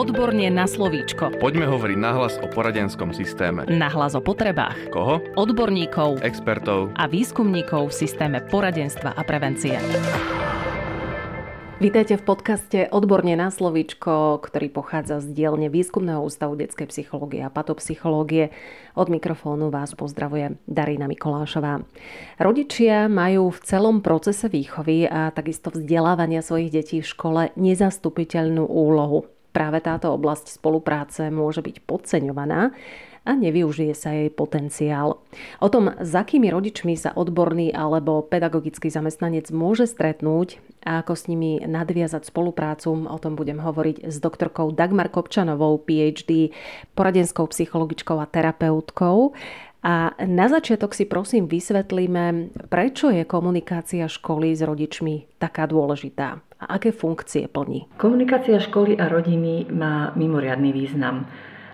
Odborne na slovíčko. Poďme hovoriť nahlas o poradenskom systéme. Nahlas o potrebách. Koho? Odborníkov Expertov. a výskumníkov v systéme poradenstva a prevencie. Vítajte v podcaste Odborne na slovíčko, ktorý pochádza z dielne Výskumného ústavu detskej psychológie a patopsychológie. Od mikrofónu vás pozdravuje Darina Mikolášová. Rodičia majú v celom procese výchovy a takisto vzdelávania svojich detí v škole nezastupiteľnú úlohu. Práve táto oblasť spolupráce môže byť podceňovaná a nevyužije sa jej potenciál. O tom, s akými rodičmi sa odborný alebo pedagogický zamestnanec môže stretnúť a ako s nimi nadviazať spoluprácu, o tom budem hovoriť s doktorkou Dagmar Kopčanovou, PhD, poradenskou psychologičkou a terapeutkou. A na začiatok si prosím vysvetlíme, prečo je komunikácia školy s rodičmi taká dôležitá a aké funkcie plní. Komunikácia školy a rodiny má mimoriadný význam.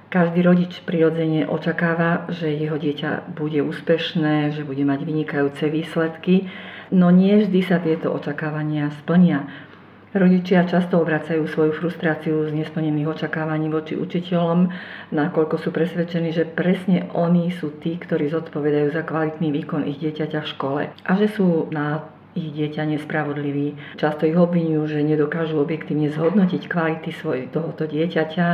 Každý rodič prirodzene očakáva, že jeho dieťa bude úspešné, že bude mať vynikajúce výsledky, no nie vždy sa tieto očakávania splnia. Rodičia často obracajú svoju frustráciu z nesplnených očakávaní voči učiteľom, nakoľko sú presvedčení, že presne oni sú tí, ktorí zodpovedajú za kvalitný výkon ich dieťaťa v škole a že sú na ich dieťa nespravodliví. Často ich obvinujú, že nedokážu objektívne zhodnotiť kvality svoj, tohoto dieťaťa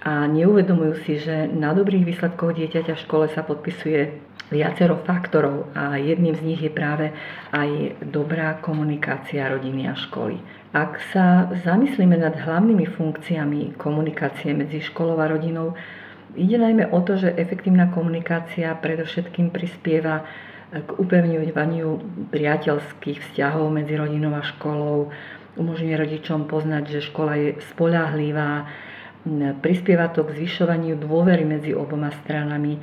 a neuvedomujú si, že na dobrých výsledkoch dieťaťa v škole sa podpisuje viacero faktorov a jedným z nich je práve aj dobrá komunikácia rodiny a školy. Ak sa zamyslíme nad hlavnými funkciami komunikácie medzi školou a rodinou, ide najmä o to, že efektívna komunikácia predovšetkým prispieva k upevňovaniu priateľských vzťahov medzi rodinou a školou, umožňuje rodičom poznať, že škola je spolahlivá, Prispieva to k zvyšovaniu dôvery medzi oboma stranami.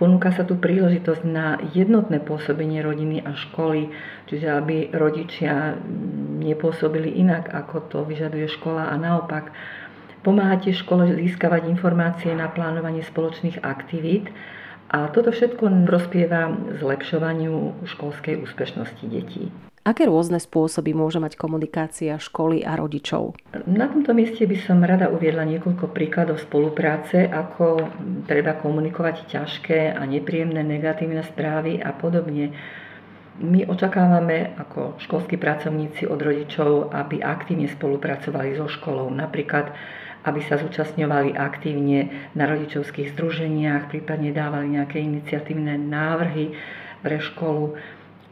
Ponúka sa tu príležitosť na jednotné pôsobenie rodiny a školy, čiže aby rodičia nepôsobili inak, ako to vyžaduje škola a naopak. Pomáha tiež škole získavať informácie na plánovanie spoločných aktivít a toto všetko prospieva zlepšovaniu školskej úspešnosti detí. Aké rôzne spôsoby môže mať komunikácia školy a rodičov? Na tomto mieste by som rada uviedla niekoľko príkladov spolupráce, ako treba komunikovať ťažké a nepríjemné negatívne správy a podobne. My očakávame ako školskí pracovníci od rodičov, aby aktívne spolupracovali so školou. Napríklad aby sa zúčastňovali aktívne na rodičovských združeniach, prípadne dávali nejaké iniciatívne návrhy pre školu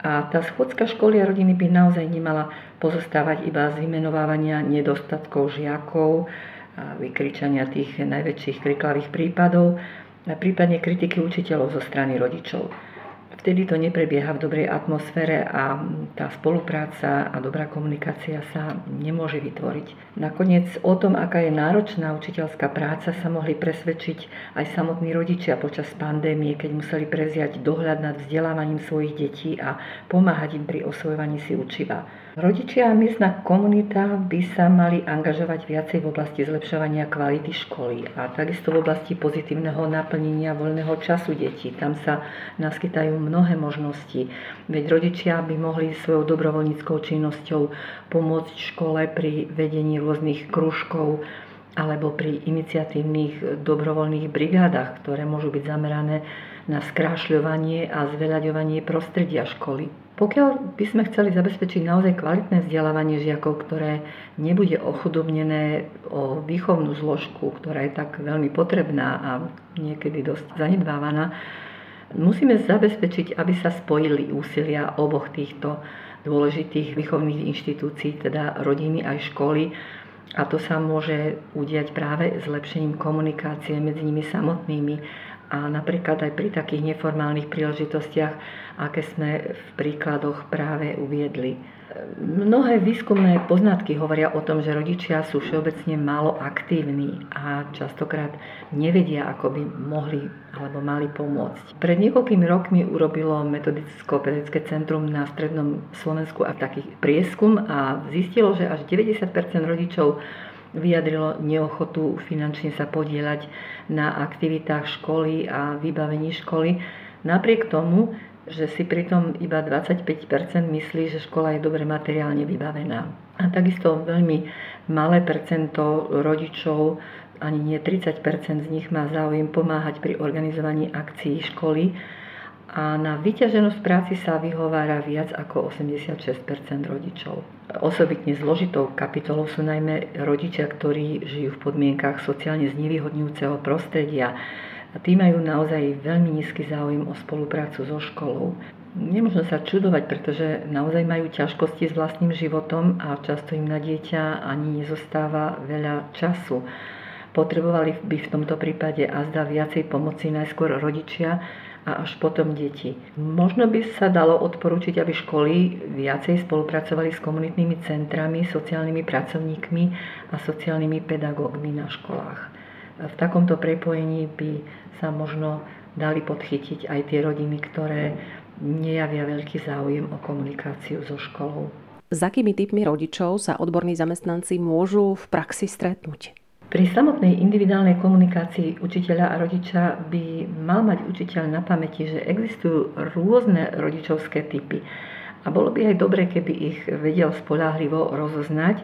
a tá schôdzka školy a rodiny by naozaj nemala pozostávať iba z vymenovávania nedostatkov žiakov, a vykričania tých najväčších kriklavých prípadov, a prípadne kritiky učiteľov zo strany rodičov vtedy to neprebieha v dobrej atmosfére a tá spolupráca a dobrá komunikácia sa nemôže vytvoriť. Nakoniec o tom, aká je náročná učiteľská práca, sa mohli presvedčiť aj samotní rodičia počas pandémie, keď museli prevziať dohľad nad vzdelávaním svojich detí a pomáhať im pri osvojovaní si učiva. Rodičia a miestna komunita by sa mali angažovať viacej v oblasti zlepšovania kvality školy a takisto v oblasti pozitívneho naplnenia voľného času detí. Tam sa naskytajú mnohé možnosti, veď rodičia by mohli svojou dobrovoľníckou činnosťou pomôcť škole pri vedení rôznych kružkov alebo pri iniciatívnych dobrovoľných brigádach, ktoré môžu byť zamerané na skrášľovanie a zveľaďovanie prostredia školy. Pokiaľ by sme chceli zabezpečiť naozaj kvalitné vzdelávanie žiakov, ktoré nebude ochudobnené o výchovnú zložku, ktorá je tak veľmi potrebná a niekedy dosť zanedbávaná, musíme zabezpečiť, aby sa spojili úsilia oboch týchto dôležitých výchovných inštitúcií, teda rodiny aj školy. A to sa môže udiať práve zlepšením komunikácie medzi nimi samotnými a napríklad aj pri takých neformálnych príležitostiach, aké sme v príkladoch práve uviedli. Mnohé výskumné poznatky hovoria o tom, že rodičia sú všeobecne málo aktívni a častokrát nevedia, ako by mohli alebo mali pomôcť. Pred niekoľkými rokmi urobilo metodicko-pedagogické centrum na strednom Slovensku a taký prieskum a zistilo, že až 90% rodičov vyjadrilo neochotu finančne sa podielať na aktivitách školy a vybavení školy. Napriek tomu, že si pritom iba 25% myslí, že škola je dobre materiálne vybavená. A takisto veľmi malé percento rodičov, ani nie 30% z nich má záujem pomáhať pri organizovaní akcií školy a na vyťaženosť práci sa vyhovára viac ako 86% rodičov. Osobitne zložitou kapitolou sú najmä rodičia, ktorí žijú v podmienkach sociálne znevýhodňujúceho prostredia. A tí majú naozaj veľmi nízky záujem o spoluprácu so školou. Nemôžno sa čudovať, pretože naozaj majú ťažkosti s vlastným životom a často im na dieťa ani nezostáva veľa času. Potrebovali by v tomto prípade azda viacej pomoci najskôr rodičia, a až potom deti. Možno by sa dalo odporučiť, aby školy viacej spolupracovali s komunitnými centrami, sociálnymi pracovníkmi a sociálnymi pedagógmi na školách. V takomto prepojení by sa možno dali podchytiť aj tie rodiny, ktoré nejavia veľký záujem o komunikáciu so školou. S akými typmi rodičov sa odborní zamestnanci môžu v praxi stretnúť? Pri samotnej individuálnej komunikácii učiteľa a rodiča by mal mať učiteľ na pamäti, že existujú rôzne rodičovské typy a bolo by aj dobre, keby ich vedel spolahlivo rozoznať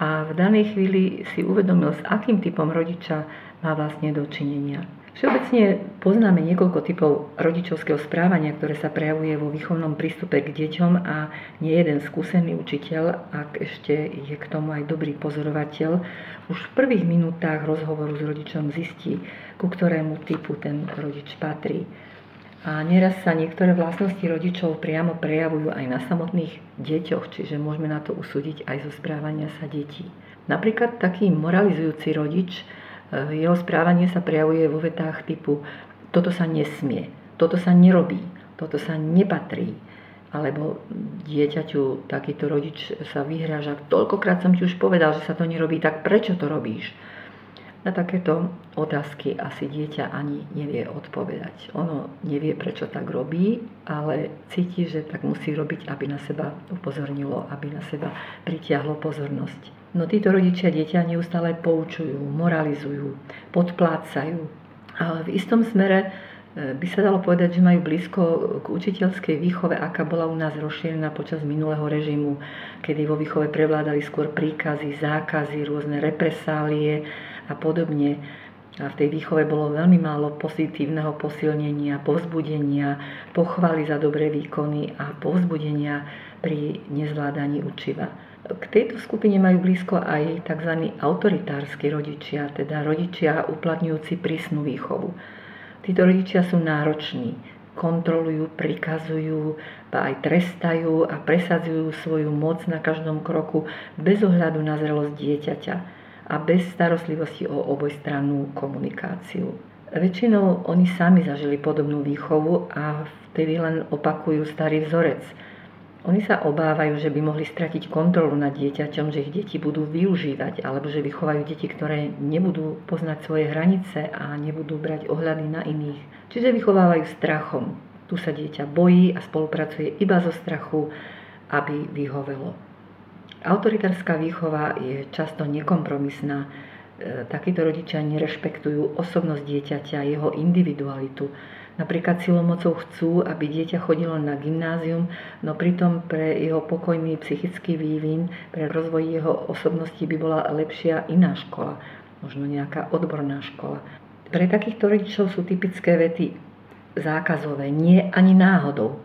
a v danej chvíli si uvedomil, s akým typom rodiča má vlastne dočinenia. Všeobecne poznáme niekoľko typov rodičovského správania, ktoré sa prejavuje vo výchovnom prístupe k deťom a nie jeden skúsený učiteľ, ak ešte je k tomu aj dobrý pozorovateľ, už v prvých minútach rozhovoru s rodičom zistí, ku ktorému typu ten rodič patrí. A nieraz sa niektoré vlastnosti rodičov priamo prejavujú aj na samotných deťoch, čiže môžeme na to usúdiť aj zo správania sa detí. Napríklad taký moralizujúci rodič jeho správanie sa prejavuje vo vetách typu toto sa nesmie, toto sa nerobí, toto sa nepatrí. Alebo dieťaťu takýto rodič sa vyhráža, toľkokrát som ti už povedal, že sa to nerobí, tak prečo to robíš? Na takéto otázky asi dieťa ani nevie odpovedať. Ono nevie, prečo tak robí, ale cíti, že tak musí robiť, aby na seba upozornilo, aby na seba pritiahlo pozornosť. No títo rodičia dieťa neustále poučujú, moralizujú, podplácajú. Ale v istom smere e, by sa dalo povedať, že majú blízko k učiteľskej výchove, aká bola u nás rozšírená počas minulého režimu, kedy vo výchove prevládali skôr príkazy, zákazy, rôzne represálie a podobne. A v tej výchove bolo veľmi málo pozitívneho posilnenia, povzbudenia, pochvály za dobré výkony a povzbudenia pri nezvládaní učiva. K tejto skupine majú blízko aj tzv. autoritársky rodičia, teda rodičia uplatňujúci prísnu výchovu. Títo rodičia sú nároční, kontrolujú, prikazujú, aj trestajú a presadzujú svoju moc na každom kroku bez ohľadu na zrelosť dieťaťa a bez starostlivosti o obojstrannú komunikáciu. Väčšinou oni sami zažili podobnú výchovu a vtedy len opakujú starý vzorec – oni sa obávajú, že by mohli stratiť kontrolu nad dieťaťom, že ich deti budú využívať, alebo že vychovajú deti, ktoré nebudú poznať svoje hranice a nebudú brať ohľady na iných. Čiže vychovávajú strachom. Tu sa dieťa bojí a spolupracuje iba zo strachu, aby vyhovelo. Autoritárska výchova je často nekompromisná. E, takíto rodičia nerešpektujú osobnosť dieťaťa, jeho individualitu Napríklad silomocou chcú, aby dieťa chodilo na gymnázium, no pritom pre jeho pokojný psychický vývin, pre rozvoj jeho osobnosti by bola lepšia iná škola, možno nejaká odborná škola. Pre takýchto rodičov sú typické vety zákazové, nie ani náhodou,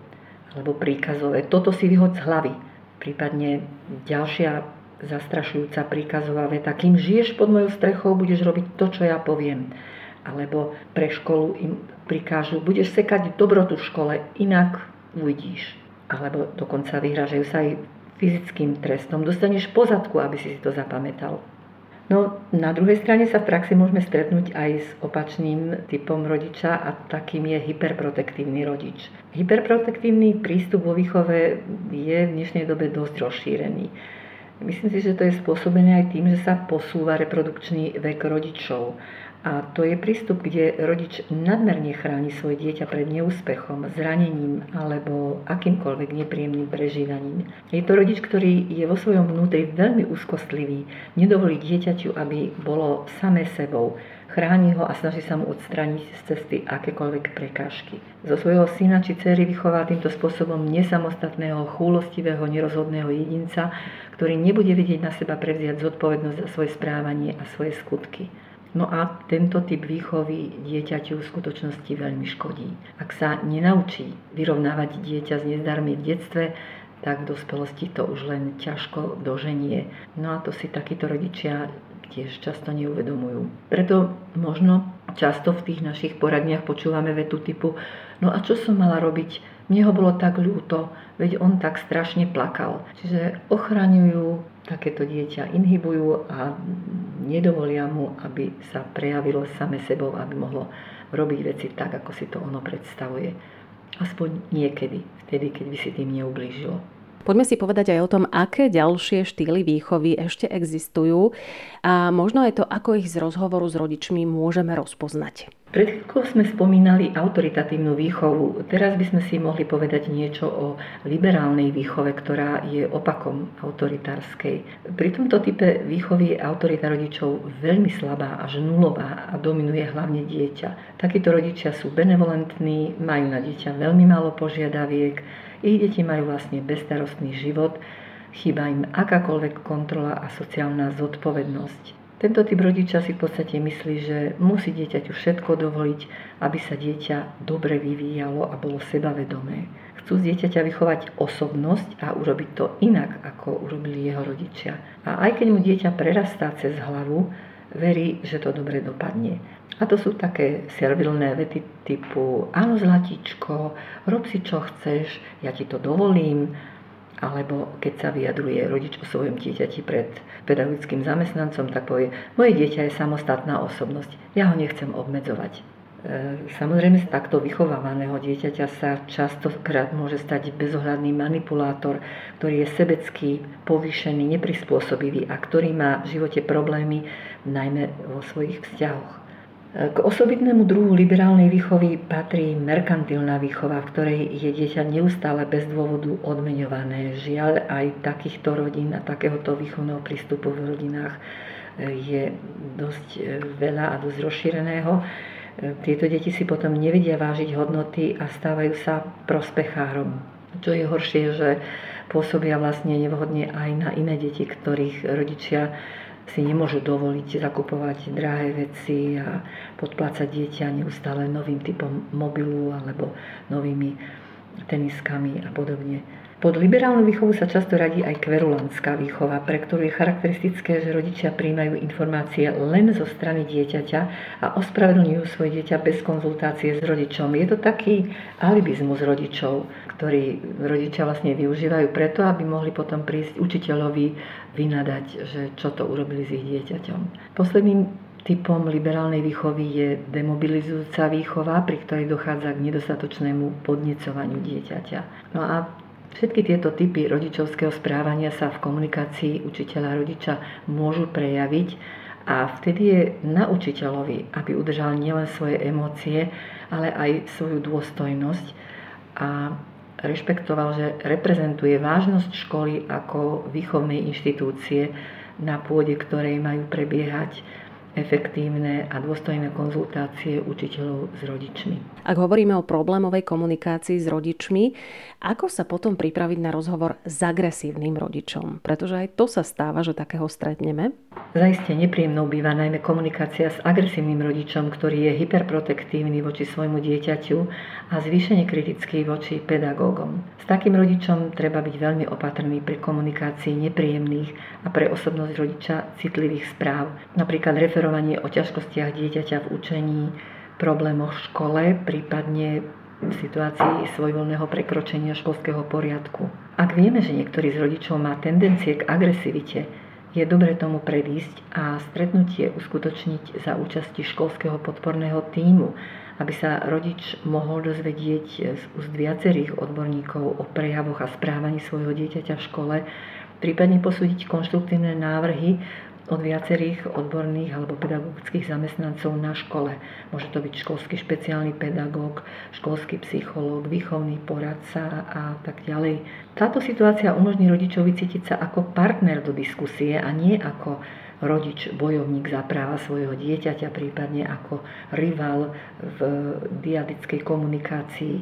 alebo príkazové. Toto si vyhod z hlavy. Prípadne ďalšia zastrašujúca príkazová veta. Kým žiješ pod mojou strechou, budeš robiť to, čo ja poviem alebo pre školu im prikážu, budeš sekať dobrotu v škole, inak uvidíš. Alebo dokonca vyhražajú sa aj fyzickým trestom. Dostaneš pozadku, aby si si to zapamätal. No na druhej strane sa v praxi môžeme stretnúť aj s opačným typom rodiča a takým je hyperprotektívny rodič. Hyperprotektívny prístup vo výchove je v dnešnej dobe dosť rozšírený. Myslím si, že to je spôsobené aj tým, že sa posúva reprodukčný vek rodičov A to je prístup, kde rodič nadmerne chráni svoje dieťa pred neúspechom, zranením alebo akýmkoľvek nepríjemným prežívaním. Je to rodič, ktorý je vo svojom vnútri veľmi úzkostlivý, nedovolí dieťaťu, aby bolo samé sebou, chráni ho a snaží sa mu odstrániť z cesty akékoľvek prekážky. Zo svojho syna či dcery vychová týmto spôsobom nesamostatného, chúlostivého, nerozhodného jedinca, ktorý nebude vedieť na seba prevziať zodpovednosť za svoje správanie a svoje skutky. No a tento typ výchovy dieťaťu v skutočnosti veľmi škodí. Ak sa nenaučí vyrovnávať dieťa s nezdarmi v detstve, tak v dospelosti to už len ťažko doženie. No a to si takíto rodičia tiež často neuvedomujú. Preto možno často v tých našich poradniach počúvame vetu typu no a čo som mala robiť? Mne ho bolo tak ľúto, veď on tak strašne plakal. Čiže ochraňujú takéto dieťa, inhibujú a nedovolia mu, aby sa prejavilo same sebou, aby mohlo robiť veci tak, ako si to ono predstavuje. Aspoň niekedy, vtedy, keď by si tým neublížilo. Poďme si povedať aj o tom, aké ďalšie štýly výchovy ešte existujú a možno aj to, ako ich z rozhovoru s rodičmi môžeme rozpoznať. Pred chvíľkou sme spomínali autoritatívnu výchovu. Teraz by sme si mohli povedať niečo o liberálnej výchove, ktorá je opakom autoritárskej. Pri tomto type výchovy je autorita rodičov veľmi slabá až nulová a dominuje hlavne dieťa. Takíto rodičia sú benevolentní, majú na dieťa veľmi málo požiadaviek, ich deti majú vlastne bezstarostný život, chýba im akákoľvek kontrola a sociálna zodpovednosť. Tento typ rodiča si v podstate myslí, že musí dieťaťu všetko dovoliť, aby sa dieťa dobre vyvíjalo a bolo sebavedomé. Chcú z dieťaťa vychovať osobnosť a urobiť to inak, ako urobili jeho rodičia. A aj keď mu dieťa prerastá cez hlavu, verí, že to dobre dopadne. A to sú také servilné vety typu áno zlatičko, rob si čo chceš, ja ti to dovolím, alebo keď sa vyjadruje rodič o svojom dieťati pred pedagogickým zamestnancom, tak povie, moje dieťa je samostatná osobnosť, ja ho nechcem obmedzovať. E, samozrejme z takto vychovávaného dieťaťa sa častokrát môže stať bezohľadný manipulátor, ktorý je sebecký, povýšený, neprispôsobivý a ktorý má v živote problémy najmä vo svojich vzťahoch. K osobitnému druhu liberálnej výchovy patrí merkantilná výchova, v ktorej je dieťa neustále bez dôvodu odmeňované. Žiaľ, aj takýchto rodín a takéhoto výchovného prístupu v rodinách e, je dosť e, veľa a dosť rozšíreného. E, tieto deti si potom nevedia vážiť hodnoty a stávajú sa prospechárom. Čo je horšie, že pôsobia vlastne nevhodne aj na iné deti, ktorých rodičia si nemôžu dovoliť zakupovať drahé veci a podplácať dieťa neustále novým typom mobilu alebo novými teniskami a podobne. Pod liberálnu výchovu sa často radí aj kverulantská výchova, pre ktorú je charakteristické, že rodičia príjmajú informácie len zo strany dieťaťa a ospravedlňujú svoje dieťa bez konzultácie s rodičom. Je to taký alibizmus rodičov, ktorý rodičia vlastne využívajú preto, aby mohli potom prísť učiteľovi vynadať, že čo to urobili s ich dieťaťom. Posledným typom liberálnej výchovy je demobilizujúca výchova, pri ktorej dochádza k nedostatočnému podnecovaniu dieťaťa. No a Všetky tieto typy rodičovského správania sa v komunikácii učiteľa a rodiča môžu prejaviť a vtedy je na učiteľovi, aby udržal nielen svoje emócie, ale aj svoju dôstojnosť a rešpektoval, že reprezentuje vážnosť školy ako výchovnej inštitúcie, na pôde ktorej majú prebiehať efektívne a dôstojné konzultácie učiteľov s rodičmi. Ak hovoríme o problémovej komunikácii s rodičmi, ako sa potom pripraviť na rozhovor s agresívnym rodičom? Pretože aj to sa stáva, že takého stretneme. Zaiste nepríjemnou býva najmä komunikácia s agresívnym rodičom, ktorý je hyperprotektívny voči svojmu dieťaťu a zvýšene kritický voči pedagógom. S takým rodičom treba byť veľmi opatrný pri komunikácii nepríjemných a pre osobnosť rodiča citlivých správ. Napríklad refer- referovanie o ťažkostiach dieťaťa v učení, problémoch v škole, prípadne v situácii svojvoľného prekročenia školského poriadku. Ak vieme, že niektorý z rodičov má tendencie k agresivite, je dobre tomu predísť a stretnutie uskutočniť za účasti školského podporného týmu, aby sa rodič mohol dozvedieť z viacerých odborníkov o prejavoch a správaní svojho dieťaťa v škole, prípadne posúdiť konštruktívne návrhy od viacerých odborných alebo pedagogických zamestnancov na škole. Môže to byť školský špeciálny pedagóg, školský psychológ, výchovný poradca a tak ďalej. Táto situácia umožní rodičovi cítiť sa ako partner do diskusie a nie ako rodič, bojovník za práva svojho dieťaťa, prípadne ako rival v diadickej komunikácii,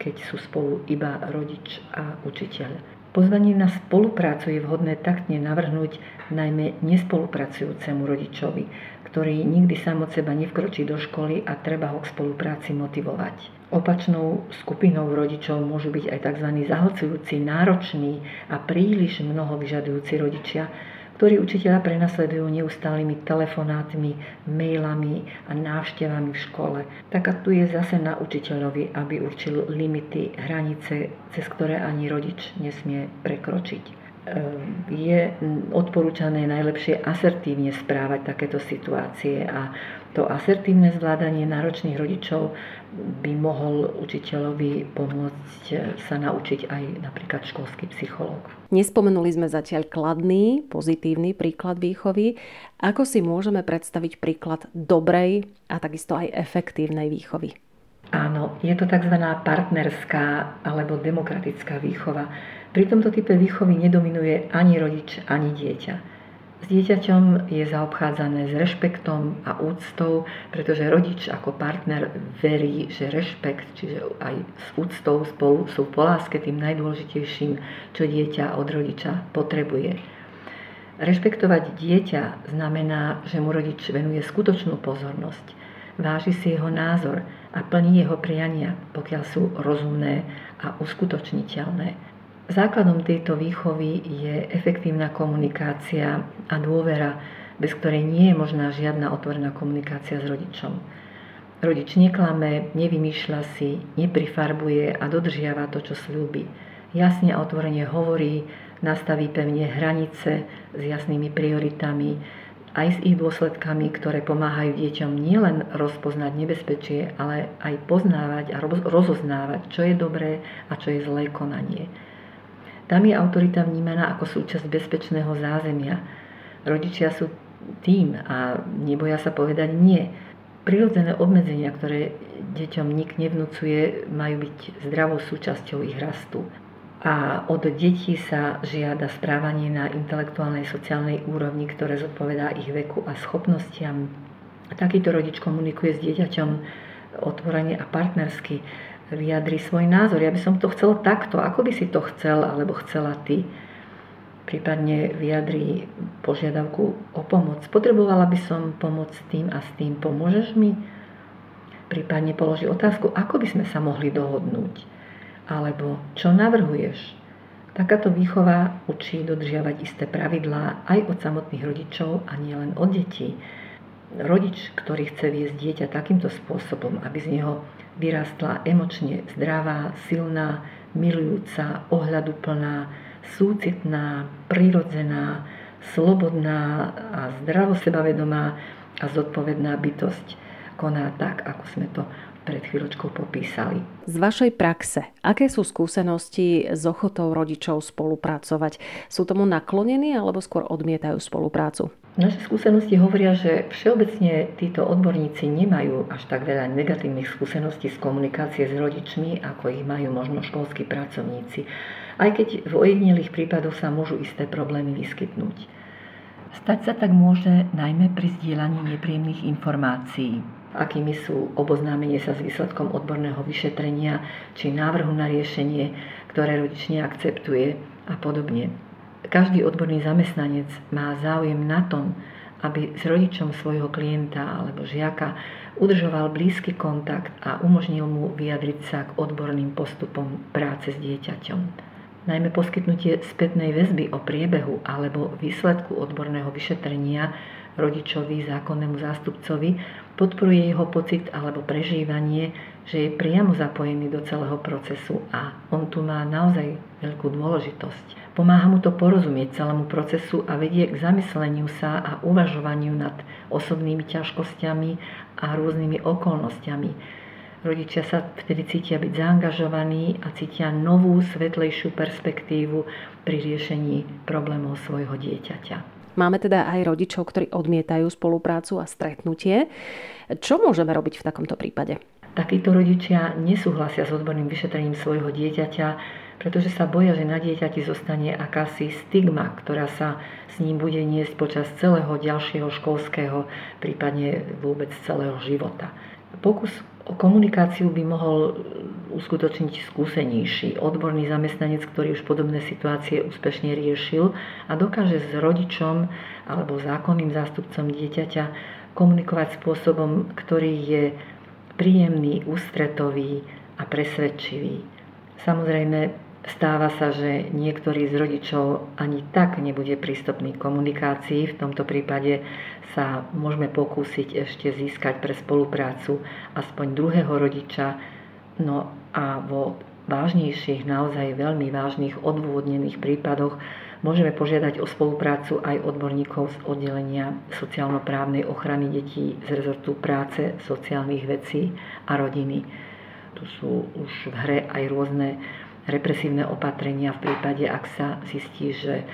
keď sú spolu iba rodič a učiteľ. Pozvanie na spoluprácu je vhodné taktne navrhnúť najmä nespolupracujúcemu rodičovi, ktorý nikdy sám od seba nevkročí do školy a treba ho k spolupráci motivovať. Opačnou skupinou rodičov môžu byť aj tzv. zahlcujúci, nároční a príliš mnoho vyžadujúci rodičia, ktorí učiteľa prenasledujú neustálými telefonátmi, mailami a návštevami v škole. Tak a tu je zase na učiteľovi, aby určil limity, hranice, cez ktoré ani rodič nesmie prekročiť. Ehm, je odporúčané najlepšie asertívne správať takéto situácie a to asertívne zvládanie náročných rodičov by mohol učiteľovi pomôcť sa naučiť aj napríklad školský psychológ. Nespomenuli sme zatiaľ kladný, pozitívny príklad výchovy. Ako si môžeme predstaviť príklad dobrej a takisto aj efektívnej výchovy? Áno, je to tzv. partnerská alebo demokratická výchova. Pri tomto type výchovy nedominuje ani rodič, ani dieťa. S dieťaťom je zaobchádzané s rešpektom a úctou, pretože rodič ako partner verí, že rešpekt, čiže aj s úctou spolu sú po láske tým najdôležitejším, čo dieťa od rodiča potrebuje. Rešpektovať dieťa znamená, že mu rodič venuje skutočnú pozornosť, váži si jeho názor a plní jeho priania, pokiaľ sú rozumné a uskutočniteľné. Základom tejto výchovy je efektívna komunikácia a dôvera, bez ktorej nie je možná žiadna otvorená komunikácia s rodičom. Rodič neklame, nevymýšľa si, neprifarbuje a dodržiava to, čo slúbi. Jasne a otvorene hovorí, nastaví pevne hranice s jasnými prioritami, aj s ich dôsledkami, ktoré pomáhajú deťom nielen rozpoznať nebezpečie, ale aj poznávať a rozoznávať, čo je dobré a čo je zlé konanie. Tam je autorita vnímaná ako súčasť bezpečného zázemia. Rodičia sú tým a neboja sa povedať nie. Prirodzené obmedzenia, ktoré deťom nik nevnúcuje, majú byť zdravou súčasťou ich rastu. A od detí sa žiada správanie na intelektuálnej sociálnej úrovni, ktoré zodpovedá ich veku a schopnostiam. Takýto rodič komunikuje s dieťaťom otvorene a partnersky vyjadri svoj názor. Ja by som to chcel takto, ako by si to chcel alebo chcela ty. Prípadne vyjadri požiadavku o pomoc. Potrebovala by som pomoc s tým a s tým. Pomôžeš mi? Prípadne položí otázku, ako by sme sa mohli dohodnúť. Alebo čo navrhuješ? Takáto výchova učí dodržiavať isté pravidlá aj od samotných rodičov a nielen od detí. Rodič, ktorý chce viesť dieťa takýmto spôsobom, aby z neho vyrastla emočne zdravá, silná, milujúca, ohľaduplná, súcitná, prirodzená, slobodná a zdravo a zodpovedná bytosť koná tak, ako sme to pred chvíľočkou popísali. Z vašej praxe, aké sú skúsenosti s ochotou rodičov spolupracovať? Sú tomu naklonení alebo skôr odmietajú spoluprácu? Naše skúsenosti hovoria, že všeobecne títo odborníci nemajú až tak veľa negatívnych skúseností z komunikácie s rodičmi, ako ich majú možno školskí pracovníci. Aj keď v ojedinelých prípadoch sa môžu isté problémy vyskytnúť. Stať sa tak môže najmä pri zdieľaní nepríjemných informácií, akými sú oboznámenie sa s výsledkom odborného vyšetrenia či návrhu na riešenie, ktoré rodič neakceptuje a podobne. Každý odborný zamestnanec má záujem na tom, aby s rodičom svojho klienta alebo žiaka udržoval blízky kontakt a umožnil mu vyjadriť sa k odborným postupom práce s dieťaťom. Najmä poskytnutie spätnej väzby o priebehu alebo výsledku odborného vyšetrenia rodičovi, zákonnému zástupcovi, podporuje jeho pocit alebo prežívanie, že je priamo zapojený do celého procesu a on tu má naozaj veľkú dôležitosť. Pomáha mu to porozumieť celému procesu a vedie k zamysleniu sa a uvažovaniu nad osobnými ťažkosťami a rôznymi okolnostiami. Rodičia sa vtedy cítia byť zaangažovaní a cítia novú, svetlejšiu perspektívu pri riešení problémov svojho dieťaťa. Máme teda aj rodičov, ktorí odmietajú spoluprácu a stretnutie. Čo môžeme robiť v takomto prípade? Takíto rodičia nesúhlasia s odborným vyšetrením svojho dieťaťa, pretože sa boja, že na dieťati zostane akási stigma, ktorá sa s ním bude niesť počas celého ďalšieho školského, prípadne vôbec celého života. Pokus komunikáciu by mohol uskutočniť skúsenejší odborný zamestnanec, ktorý už podobné situácie úspešne riešil a dokáže s rodičom alebo zákonným zástupcom dieťaťa komunikovať spôsobom, ktorý je príjemný, ústretový a presvedčivý. Samozrejme, stáva sa, že niektorý z rodičov ani tak nebude prístupný komunikácii. V tomto prípade sa môžeme pokúsiť ešte získať pre spoluprácu aspoň druhého rodiča. No a vo vážnejších, naozaj veľmi vážnych odôvodnených prípadoch Môžeme požiadať o spoluprácu aj odborníkov z oddelenia sociálno-právnej ochrany detí z rezortu práce, sociálnych vecí a rodiny. Tu sú už v hre aj rôzne represívne opatrenia v prípade, ak sa zistí, že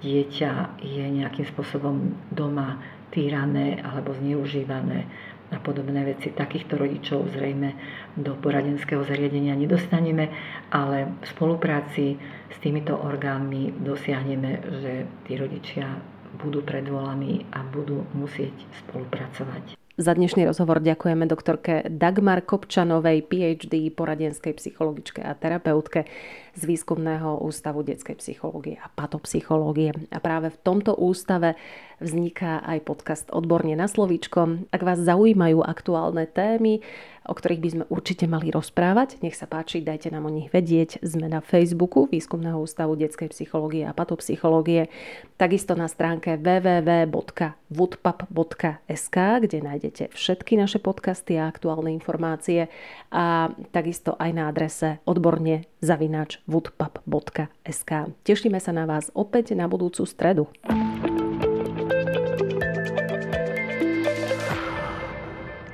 dieťa je nejakým spôsobom doma týrané alebo zneužívané a podobné veci. Takýchto rodičov zrejme do poradenského zariadenia nedostaneme, ale v spolupráci s týmito orgánmi dosiahneme, že tí rodičia budú predvolaní a budú musieť spolupracovať. Za dnešný rozhovor ďakujeme doktorke Dagmar Kopčanovej, PhD, poradenskej psychologičke a terapeutke z Výskumného ústavu detskej psychológie a patopsychológie. A práve v tomto ústave vzniká aj podcast Odborne na slovíčko. Ak vás zaujímajú aktuálne témy, o ktorých by sme určite mali rozprávať. Nech sa páči, dajte nám o nich vedieť. Sme na Facebooku Výskumného ústavu detskej psychológie a patopsychológie. Takisto na stránke www.woodpap.sk, kde nájdete všetky naše podcasty a aktuálne informácie a takisto aj na adrese odborne zavinač woodpap.sk. Tešíme sa na vás opäť na budúcu stredu.